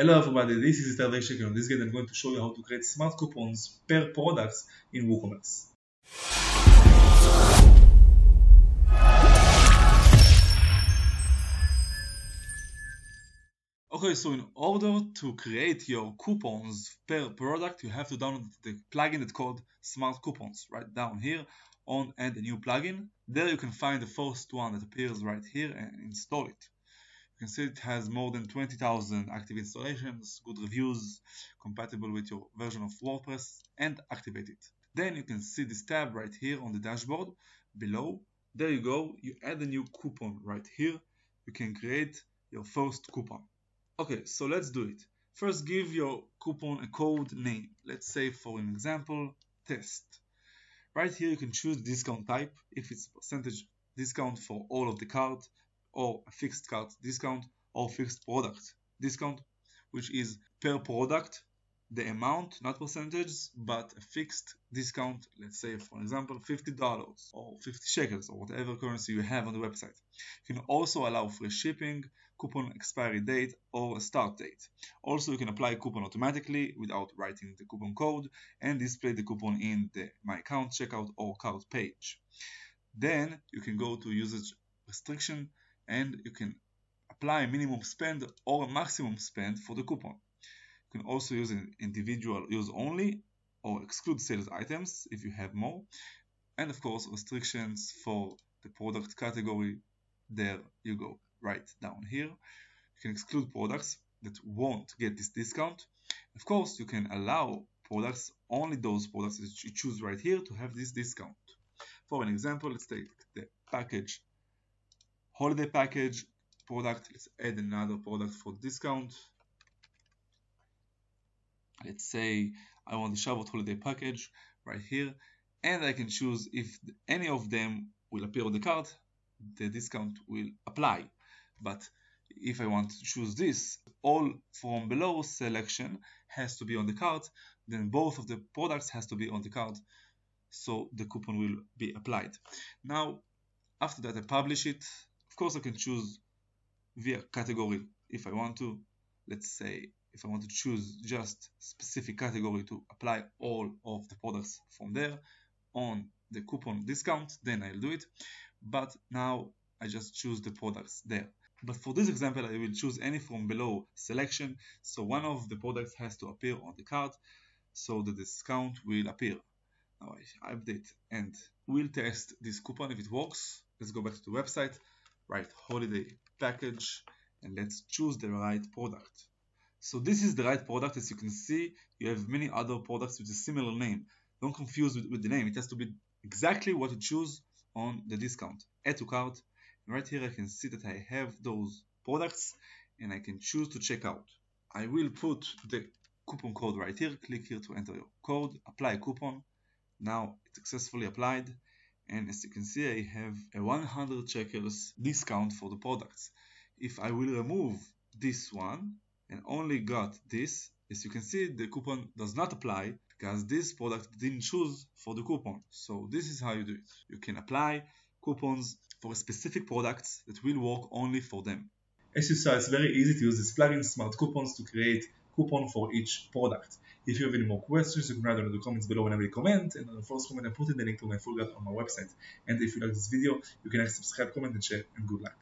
Hello everybody, this is Itay Verchik. In this guide I'm going to show you how to create smart coupons per products in WooCommerce. Okay, so in order to create your coupons per product, you have to download the plugin that's called Smart Coupons right down here on add a new plugin. There you can find the first one that appears right here and install it. You can see it has more than 20,000 active installations, good reviews, compatible with your version of WordPress, and activate it. Then you can see this tab right here on the dashboard below. There you go, you add a new coupon right here. You can create your first coupon. Okay, so let's do it. First, give your coupon a code name. Let's say, for an example, test. Right here, you can choose discount type if it's percentage discount for all of the cards or a fixed cart discount or fixed product discount, which is per product the amount, not percentages, but a fixed discount, let's say for example $50 or 50 shekels or whatever currency you have on the website. You can also allow free shipping, coupon expiry date or start date. Also you can apply coupon automatically without writing the coupon code and display the coupon in the My Account checkout or cart page. Then you can go to usage restriction and you can apply minimum spend or maximum spend for the coupon. You can also use an individual use only or exclude sales items if you have more. And of course, restrictions for the product category. There you go, right down here. You can exclude products that won't get this discount. Of course, you can allow products, only those products that you choose right here to have this discount. For an example, let's take the package holiday package product let's add another product for discount. Let's say I want the Shavuot holiday package right here and I can choose if any of them will appear on the card the discount will apply. But if I want to choose this all from below selection has to be on the card then both of the products has to be on the card so the coupon will be applied. Now after that I publish it course I can choose via category if I want to. Let's say if I want to choose just specific category to apply all of the products from there on the coupon discount, then I'll do it. But now I just choose the products there. But for this example, I will choose any from below selection. So one of the products has to appear on the card. So the discount will appear. Now I update and we'll test this coupon if it works. Let's go back to the website right holiday package and let's choose the right product. So this is the right product. As you can see you have many other products with a similar name. Don't confuse with, with the name. It has to be exactly what you choose on the discount. Add to cart. Right here I can see that I have those products and I can choose to check out. I will put the coupon code right here. Click here to enter your code. Apply coupon. Now it's successfully applied and as you can see I have a 100 shekels discount for the products. If I will remove this one and only got this, as you can see the coupon does not apply because this product didn't choose for the coupon. So this is how you do it. You can apply coupons for specific products that will work only for them. As you saw, it's very easy to use this plugin Smart Coupons to create coupon for each product. If you have any more questions, you can write them in the comments below whenever you comment, and on the first comment I put in the link to my full guide on my website. And if you like this video, you can subscribe, comment, and share, and good luck.